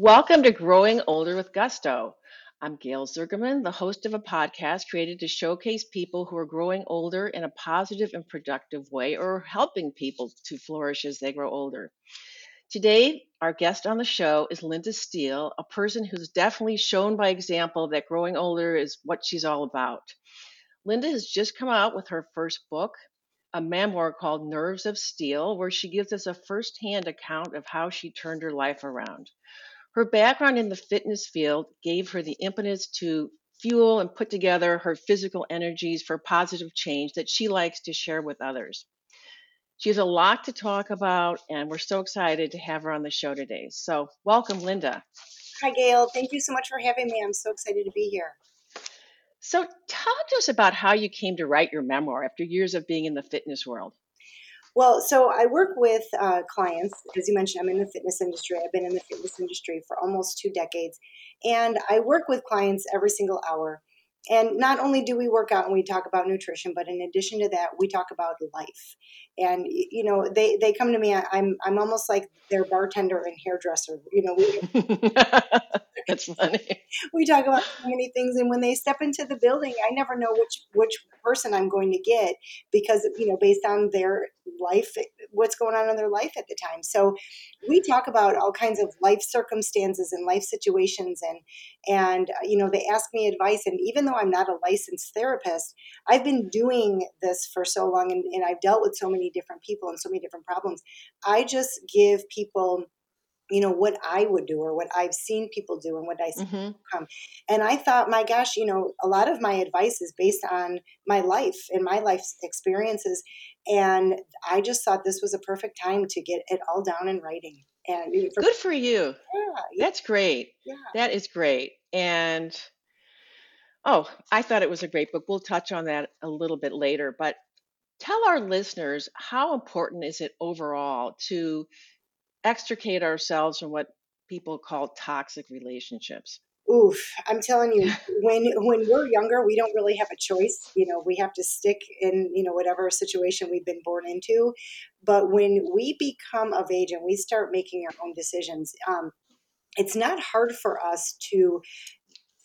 Welcome to Growing Older with Gusto. I'm Gail Zergerman, the host of a podcast created to showcase people who are growing older in a positive and productive way or helping people to flourish as they grow older. Today, our guest on the show is Linda Steele, a person who's definitely shown by example that growing older is what she's all about. Linda has just come out with her first book, a memoir called Nerves of Steele, where she gives us a firsthand account of how she turned her life around. Her background in the fitness field gave her the impetus to fuel and put together her physical energies for positive change that she likes to share with others. She has a lot to talk about, and we're so excited to have her on the show today. So, welcome, Linda. Hi, Gail. Thank you so much for having me. I'm so excited to be here. So, talk to us about how you came to write your memoir after years of being in the fitness world. Well, so I work with uh, clients. As you mentioned, I'm in the fitness industry. I've been in the fitness industry for almost two decades. And I work with clients every single hour. And not only do we work out and we talk about nutrition, but in addition to that, we talk about life. And you know, they they come to me. I'm I'm almost like their bartender and hairdresser. You know, we, That's funny. we talk about so many things, and when they step into the building, I never know which which person I'm going to get because you know based on their life, what's going on in their life at the time. So we talk about all kinds of life circumstances and life situations, and and uh, you know they ask me advice, and even though I'm not a licensed therapist, I've been doing this for so long, and, and I've dealt with so many different people and so many different problems. I just give people you know what I would do or what I've seen people do and what I see hmm come. And I thought, my gosh, you know, a lot of my advice is based on my life and my life experiences. And I just thought this was a perfect time to get it all down in writing. And for, Good for you. yeah, yeah, That's great. yeah. That is great. And oh, I thought it was a great book. We'll touch on that a little bit later. But tell our listeners how important is it overall to extricate ourselves from what people call toxic relationships? Oof, I'm telling you, when when we're younger, we don't really have a choice. You know, we have to stick in, you know, whatever situation we've been born into. But when we become of age and we start making our own decisions, um, it's not hard for us to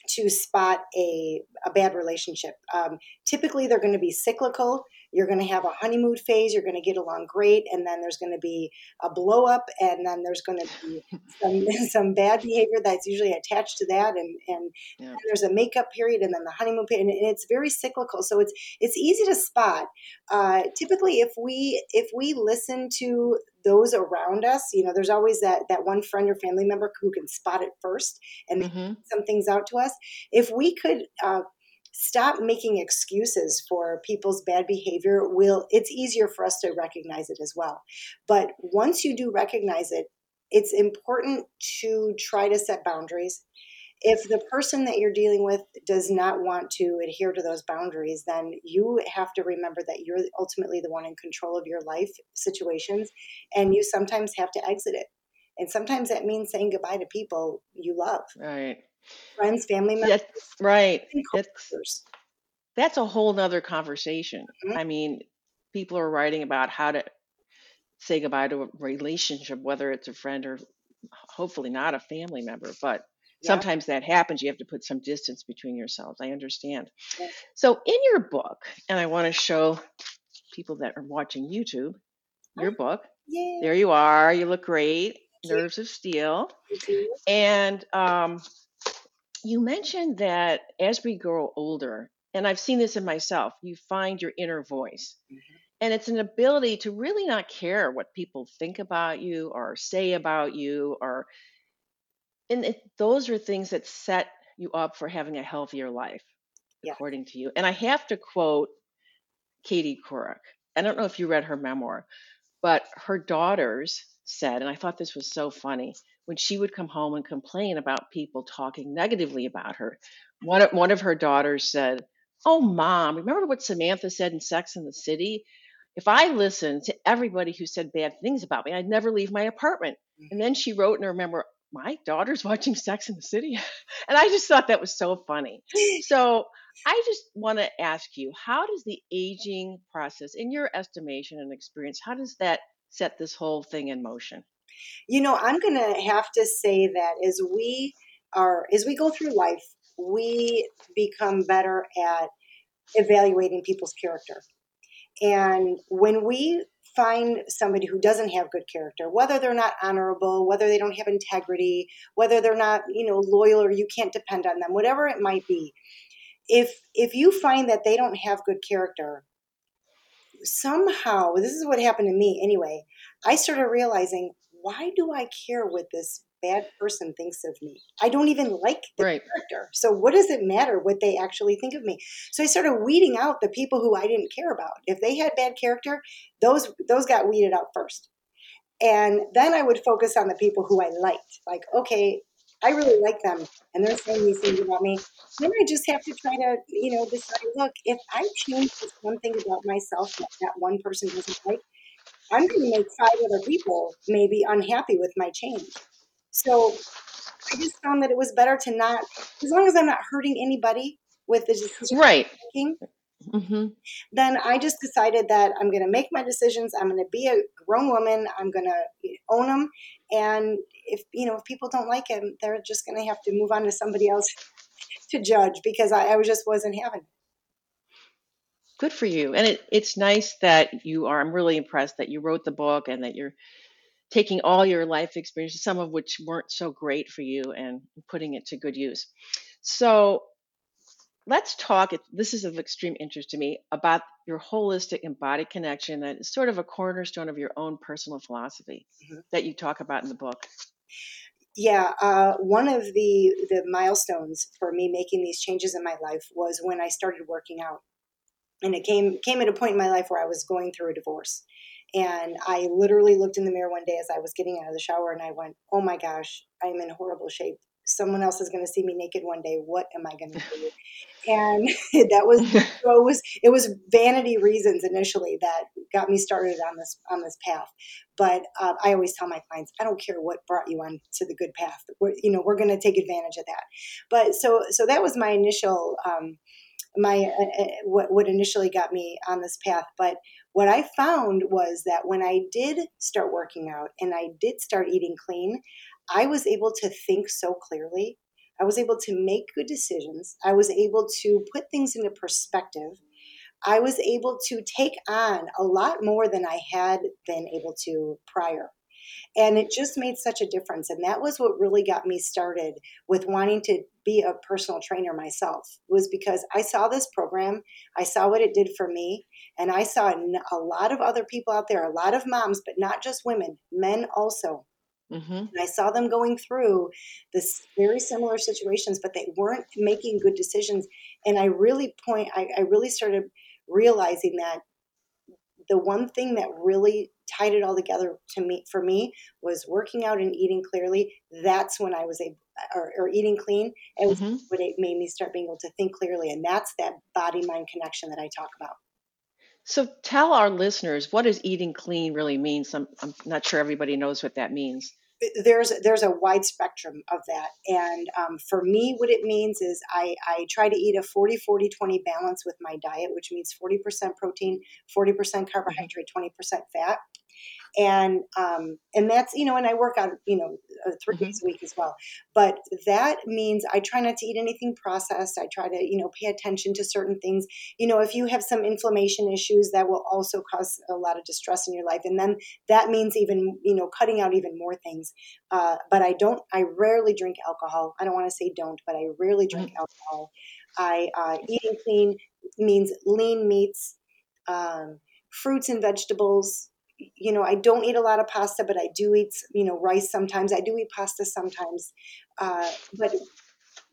to spot a, a bad relationship. Um, typically, they're going to be cyclical. You're going to have a honeymoon phase. You're going to get along great, and then there's going to be a blow up, and then there's going to be some some bad behavior that's usually attached to that, and and Yeah. there's a makeup period, and then the honeymoon period, and it's very cyclical. So it's it's easy to spot. Uh, typically, if we if we listen to those around us, you know, there's always that that one friend or family member who can spot it first and they hmm some things out to us. If we could uh, stop making excuses for people's bad behavior, will it's easier for us to recognize it as well. But once you do recognize it, it's important to try to set boundaries. If the person that you're dealing with does not want to adhere to those boundaries, then you have to remember that you're ultimately the one in control of your life situations, and you sometimes have to exit it. And sometimes that means saying goodbye to people you love Right. Friends, family members, That's right. and That's coworkers. that's a whole nother conversation. Mhm. I mean, people are writing about how to say goodbye to a relationship, whether it's a friend or hopefully not a family member, but Yeah, sometimes that happens. You have to put some distance between yourselves. I understand. So, in your book, and I want to show people that are watching YouTube your Oh, book. yay! There you are. You look great. Thank you. Nerves of Steele. Thank you. And um, you mentioned that as we grow older, and I've seen this in myself, you find your inner voice. Mhm. And it's an ability to really not care what people think about you or say about you, or and it, those are things that set you up for having a healthier life, Yeah. according to you. And I have to quote Katie Couric. I don't know if you read her memoir, but her daughters said, and I thought this was so funny, when she would come home and complain about people talking negatively about her. One of, one of her daughters said, Oh, mom, remember what Samantha said in Sex in the City? If I listened to everybody who said bad things about me, I'd never leave my apartment. Mm. And then she wrote in her memoir, My daughter's watching Sex in the City. and I just thought that was so funny. So I just want to ask you, how does the aging process, in your estimation and experience, how does that set this whole thing in motion? You know, I'm going to have to say that as we are, as we go through life, we become better at evaluating people's character. And when we find somebody who doesn't have good character, whether they're not honorable, whether they don't have integrity, whether they're not, you know, loyal or you can't depend on them, whatever it might be, if if you find that they don't have good character, somehow, this is what happened to me anyway, I started realizing why do I care what this bad person thinks of me? I don't even like the Right. character. So what does it matter what they actually think of me? So I started weeding out the people who I didn't care about. If they had bad character, those those got weeded out first. And then I would focus on the people who I liked. Like, okay, I really like them and they're saying these things about me. Then I just have to try to, you know, decide, look, if I change this one thing about myself that that one person doesn't like, I'm going to make five other people maybe unhappy with my change. So I just found that it was better to not, as long as I'm not hurting anybody with the decision Right. making, hmm then I just decided that I'm going to make my decisions. I'm going to be a grown woman. I'm going to own them. And if you know if people don't like him, they're just going to have to move on to somebody else to judge because I, I was just wasn't having. it. Good for you. And it, it's nice that you are, I'm really impressed that you wrote the book and that you're taking all your life experiences, some of which weren't so great for you, and putting it to good use. So let's talk. This is of extreme interest to me about your holistic embodied connection that is sort of a cornerstone of your own personal philosophy Mhm. that you talk about in the book. Yeah, uh, one of the the milestones for me making these changes in my life was when I started working out, and it came came at a point in my life where I was going through a divorce, and I literally looked in the mirror one day as I was getting out of the shower, and I went, "Oh my gosh, I'm in horrible shape. Someone else is going to see me naked one day. What am I going to do?" And that was so it was it was vanity reasons initially that got me started on this on this path. But uh, I always tell my clients, I don't care what brought you on to the good path. We're, you know, we're going to take advantage of that. But so so that was my initial um, my uh, uh, what what initially got me on this path. But what I found was that when I did start working out and I did start eating clean, I was able to think so clearly. I was able to make good decisions. I was able to put things into perspective. I was able to take on a lot more than I had been able to prior. And it just made such a difference. And that was what really got me started with wanting to be a personal trainer myself, was because I saw this program, I saw what it did for me, and I saw a lot of other people out there, a lot of moms, but not just women, men also. hmm And I saw them going through this very similar situations, but they weren't making good decisions. And I really point, I, I really started realizing that the one thing that really tied it all together to me for me was working out and eating clearly. That's when I was able, or, or eating clean. It was hmm what it made me start being able to think clearly, and that's that body mind connection that I talk about. So tell our listeners what does eating clean really mean? Some, I'm not sure everybody knows what that means. there's there's a wide spectrum of that and um, for me what it means is I, I try to eat a 40 40 20 balance with my diet which means 40% protein 40% carbohydrate 20% fat and um, and that's you know and i work out you know uh, 3 hmm days a week as well. But that means i try not to eat anything processed. I try to you know pay attention to certain things. You know if you have some inflammation issues that will also cause a lot of distress in your life and then that means even you know cutting out even more things. Uh, but i don't i rarely drink alcohol. I don't want to say don't but i rarely drink alcohol. I uh, eating clean means lean meats um, fruits and vegetables you know i don't eat a lot of pasta but i do eat you know rice sometimes i do eat pasta sometimes uh, but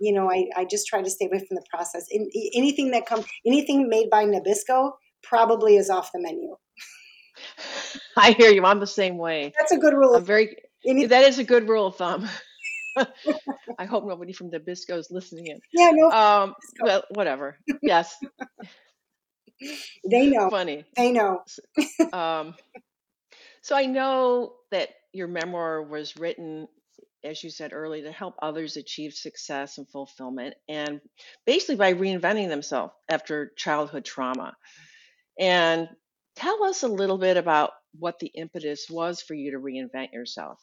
you know I, I just try to stay away from the process and anything that comes anything made by nabisco probably is off the menu I hear you. I'm the same way. that's a good rule I'm very, any, that is a good rule of thumb. I hope nobody from Nabisco is listening in. yeah no Um, Nabisco. well, whatever. Yes, they know funny. they know Um, so I know that your memoir was written, as you said earlier, to help others achieve success and fulfillment, and basically by reinventing themselves after childhood trauma. And tell us a little bit about what the impetus was for you to reinvent yourself.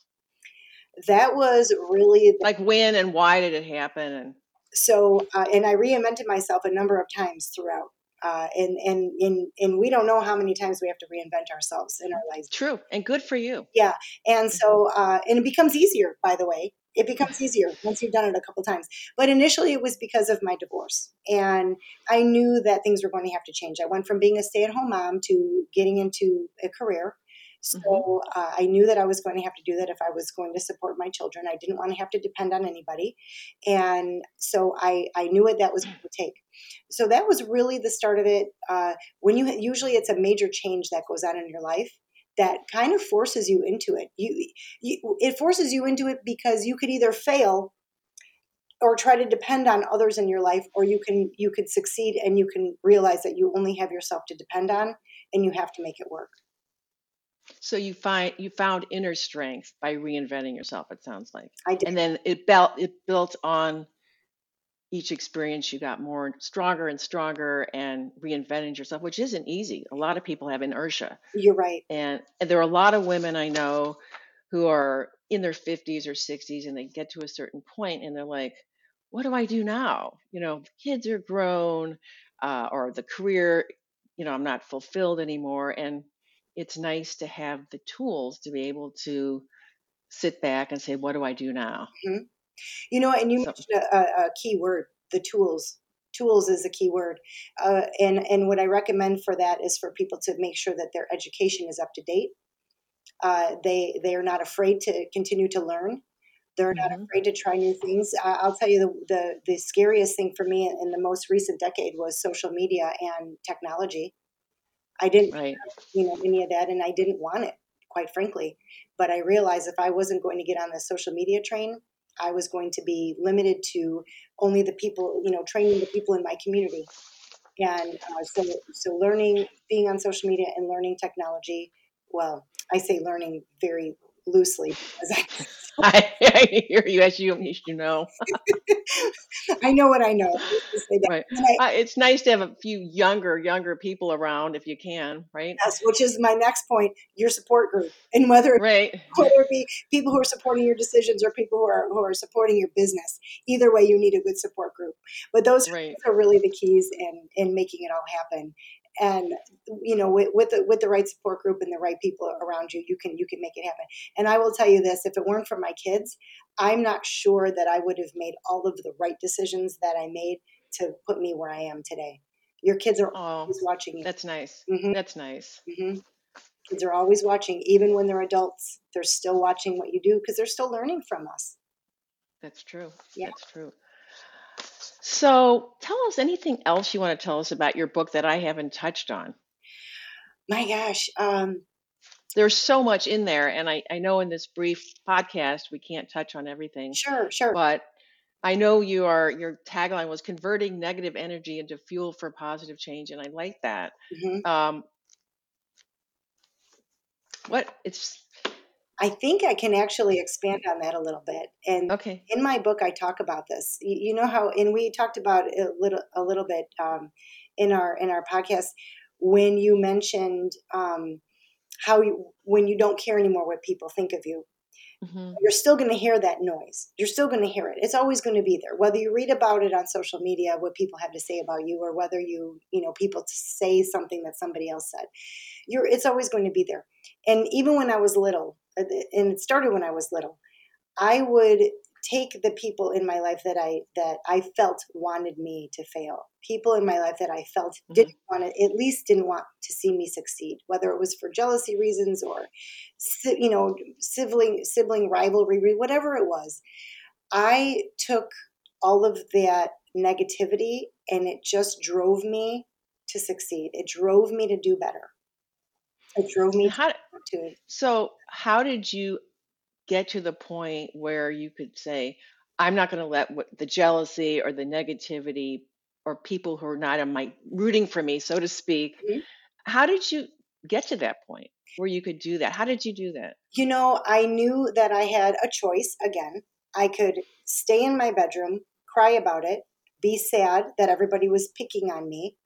that was really the, like when and why did it happen? And so uh, and i reinvented myself a number of times throughout uh, and, and and and we don't know how many times we have to reinvent ourselves in our lives true and good for you. yeah and so uh, and it becomes easier by the way. It becomes easier once you've done it a couple times. But initially it was because of my divorce and i knew that things were going to have to change. I went from being a stay-at-home mom to getting into a career so Mm-hmm. uh, I knew that I was going to have to do that if I was going to support my children. I didn't want to have to depend on anybody, and so I I knew what that was going to take. So that was really the start of it. Uh, when you usually it's a major change that goes on in your life that kind of forces you into it. You, you it forces you into it because you could either fail or try to depend on others in your life or you can you could succeed and you can realize that you only have yourself to depend on and you have to make it work So you find you found inner strength by reinventing yourself. It sounds like, i did and then it built it built on each experience. You got more stronger and stronger, and reinvented yourself, which isn't easy. A lot of people have inertia, you're right and, and there are a lot of women I know who are in their 50s or 60s, and they get to a certain point, and they're like, "What do I do now? You know, the kids are grown, uh, or the career, you know, I'm not fulfilled anymore." And it's nice to have the tools to be able to sit back and say, "What do I do now?" Mhm. you know and you So, mentioned a, a, key word the tools. Tools is a key word. Uh, and and what i recommend for that is for people to make sure that their education is up to date. Uh, they they are not afraid to continue to learn. They're not hmm afraid to try new things. I- i'll tell you the, the the scariest thing for me in the most recent decade was social media and technology i didn't right. you know any of that and i didn't want it quite frankly but i realized if i wasn't going to get on the social media train i was going to be limited to only the people you know training the people in my community and uh, so so learning being on social media and learning technology well i say learning very loosely because I, I hear you as you as you know. I, I know what i know let's just say that. Right. I, Uh, it's nice to have a few younger younger people around if you can. Right. yes, which is my next point your support group and whether Right. whether it be people who are supporting your decisions or people who are who are supporting your business. Either way, you need a good support group. But those Right. are really the keys in in making it all happen. And you know, with, with the with the right support group and the right people around you, you can you can make it happen. And I will tell you this: if it weren't for my kids, I'm not sure that I would have made all of the right decisions that I made to put me where I am today. Your kids are Oh, always watching you. that's nice. hmm That's nice. hmm Kids are always watching, even when they're adults. They're still watching what you do because they're still learning from us. That's true. Yeah. That's true. So, tell us anything else you want to tell us about your book that I haven't touched on. My gosh. Um, There's so much in there, and I, I know in this brief podcast we can't touch on everything, sure, sure. but I know you are your tagline was converting negative energy into fuel for positive change, and I like that. hmm Um, what it's I think I can actually expand on that a little bit. And okay. in my book, I talk about this. You, you know how, and we talked about it a little, a little bit um, in our in our podcast when you mentioned um, how you, when you don't care anymore what people think of you. hmm you're still going to hear that noise. You're still going to hear it. It's always going to be there. Whether you read about it on social media, what people have to say about you, or whether you, you know, people say something that somebody else said, you're, it's always going to be there. And even when I was little, and it started when I was little, I would take the people in my life that I that I felt wanted me to fail. People in my life that I felt Mhm. didn't want to, at least didn't want to see me succeed, whether it was for jealousy reasons or you know sibling sibling rivalry, whatever it was. I took all of that negativity and it just drove me to succeed. It drove me to do better. It drove me how to so how did you get to the point where you could say, I'm not going to let what, the jealousy or the negativity or people who are not in my rooting for me, so to speak. Mhm. How did you get to that point where you could do that? How did you do that? you know, I knew that I had a choice again. I could stay in my bedroom, cry about it, be sad that everybody was picking on me,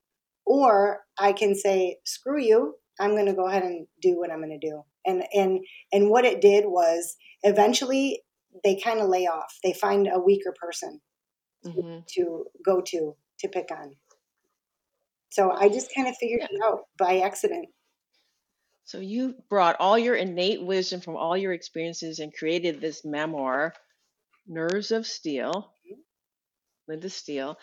or I can say, screw you, I'm going to go ahead and do what I'm going to do. And and and what it did was eventually they kind of lay off. They find a weaker person hmm to go to to pick on. So I just kind of figured Yeah. it out by accident. So you brought all your innate wisdom from all your experiences and created this memoir, Nerves of Steele, Linda Steele.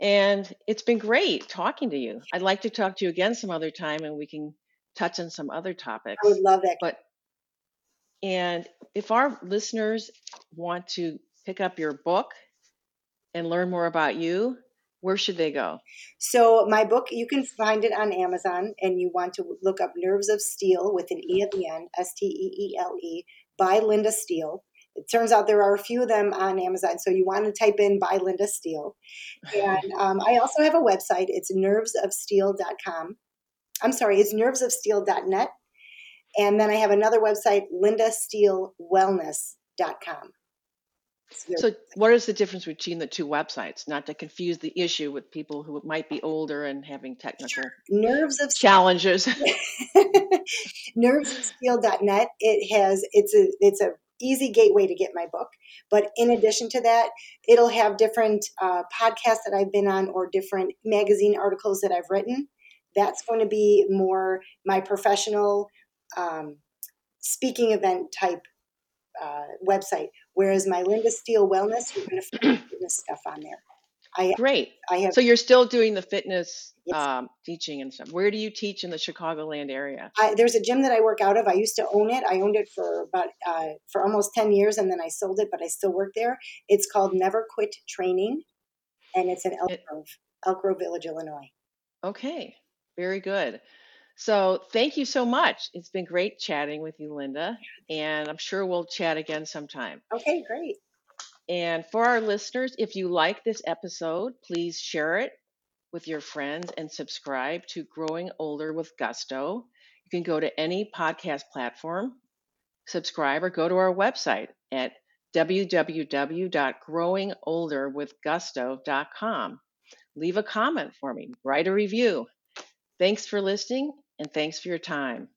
And it's been great talking to you. I'd like to talk to you again some other time and we can touch on some other topics. I would love that. But and if our listeners want to pick up your book and learn more about you, where should they go? So my book, you can find it on Amazon, and you want to look up "Nerves of Steele" with an e at the end, S T E E L E, by Linda Steele. It turns out there are a few of them on Amazon, so you want to type in "by Linda Steele." And um, I also have a website. It's nervesofsteel.com. I'm sorry, it's nervesofsteel.net. And then I have another website, lindasteelwellness.com. So what is the difference between the two websites? Not to confuse the issue with people who might be older and having technical nerves of challenges. nervesofsteel.net it has it's a it's a easy gateway to get my book but in addition to that it'll have different uh, podcasts that i've been on or different magazine articles that i've written that's going to be more my professional um, speaking event type uh, website whereas my linda steele wellness you're going to find fitness stuff on there i Great. i have So, you're still doing the fitness Yes. um, teaching and stuff. Where do you teach in the Chicagoland area? I, there's a gym that I work out of. I used to own it. I owned it for about uh, for almost ten years, and then I sold it, but I still work there. It's called Never Quit Training, and it's in Elk Grove, Elk Grove Village, Illinois. Okay, very good. So, thank you so much. It's been great chatting with you, Linda, and I'm sure we'll chat again sometime. Okay, great. And for our listeners, if you like this episode, please share it with your friends and subscribe to Growing Older with Gusto. You can go to any podcast platform, subscribe, or go to our website at www.growingolderwithgusto.com. Leave a comment for me, write a review. Thanks for listening, and thanks for your time.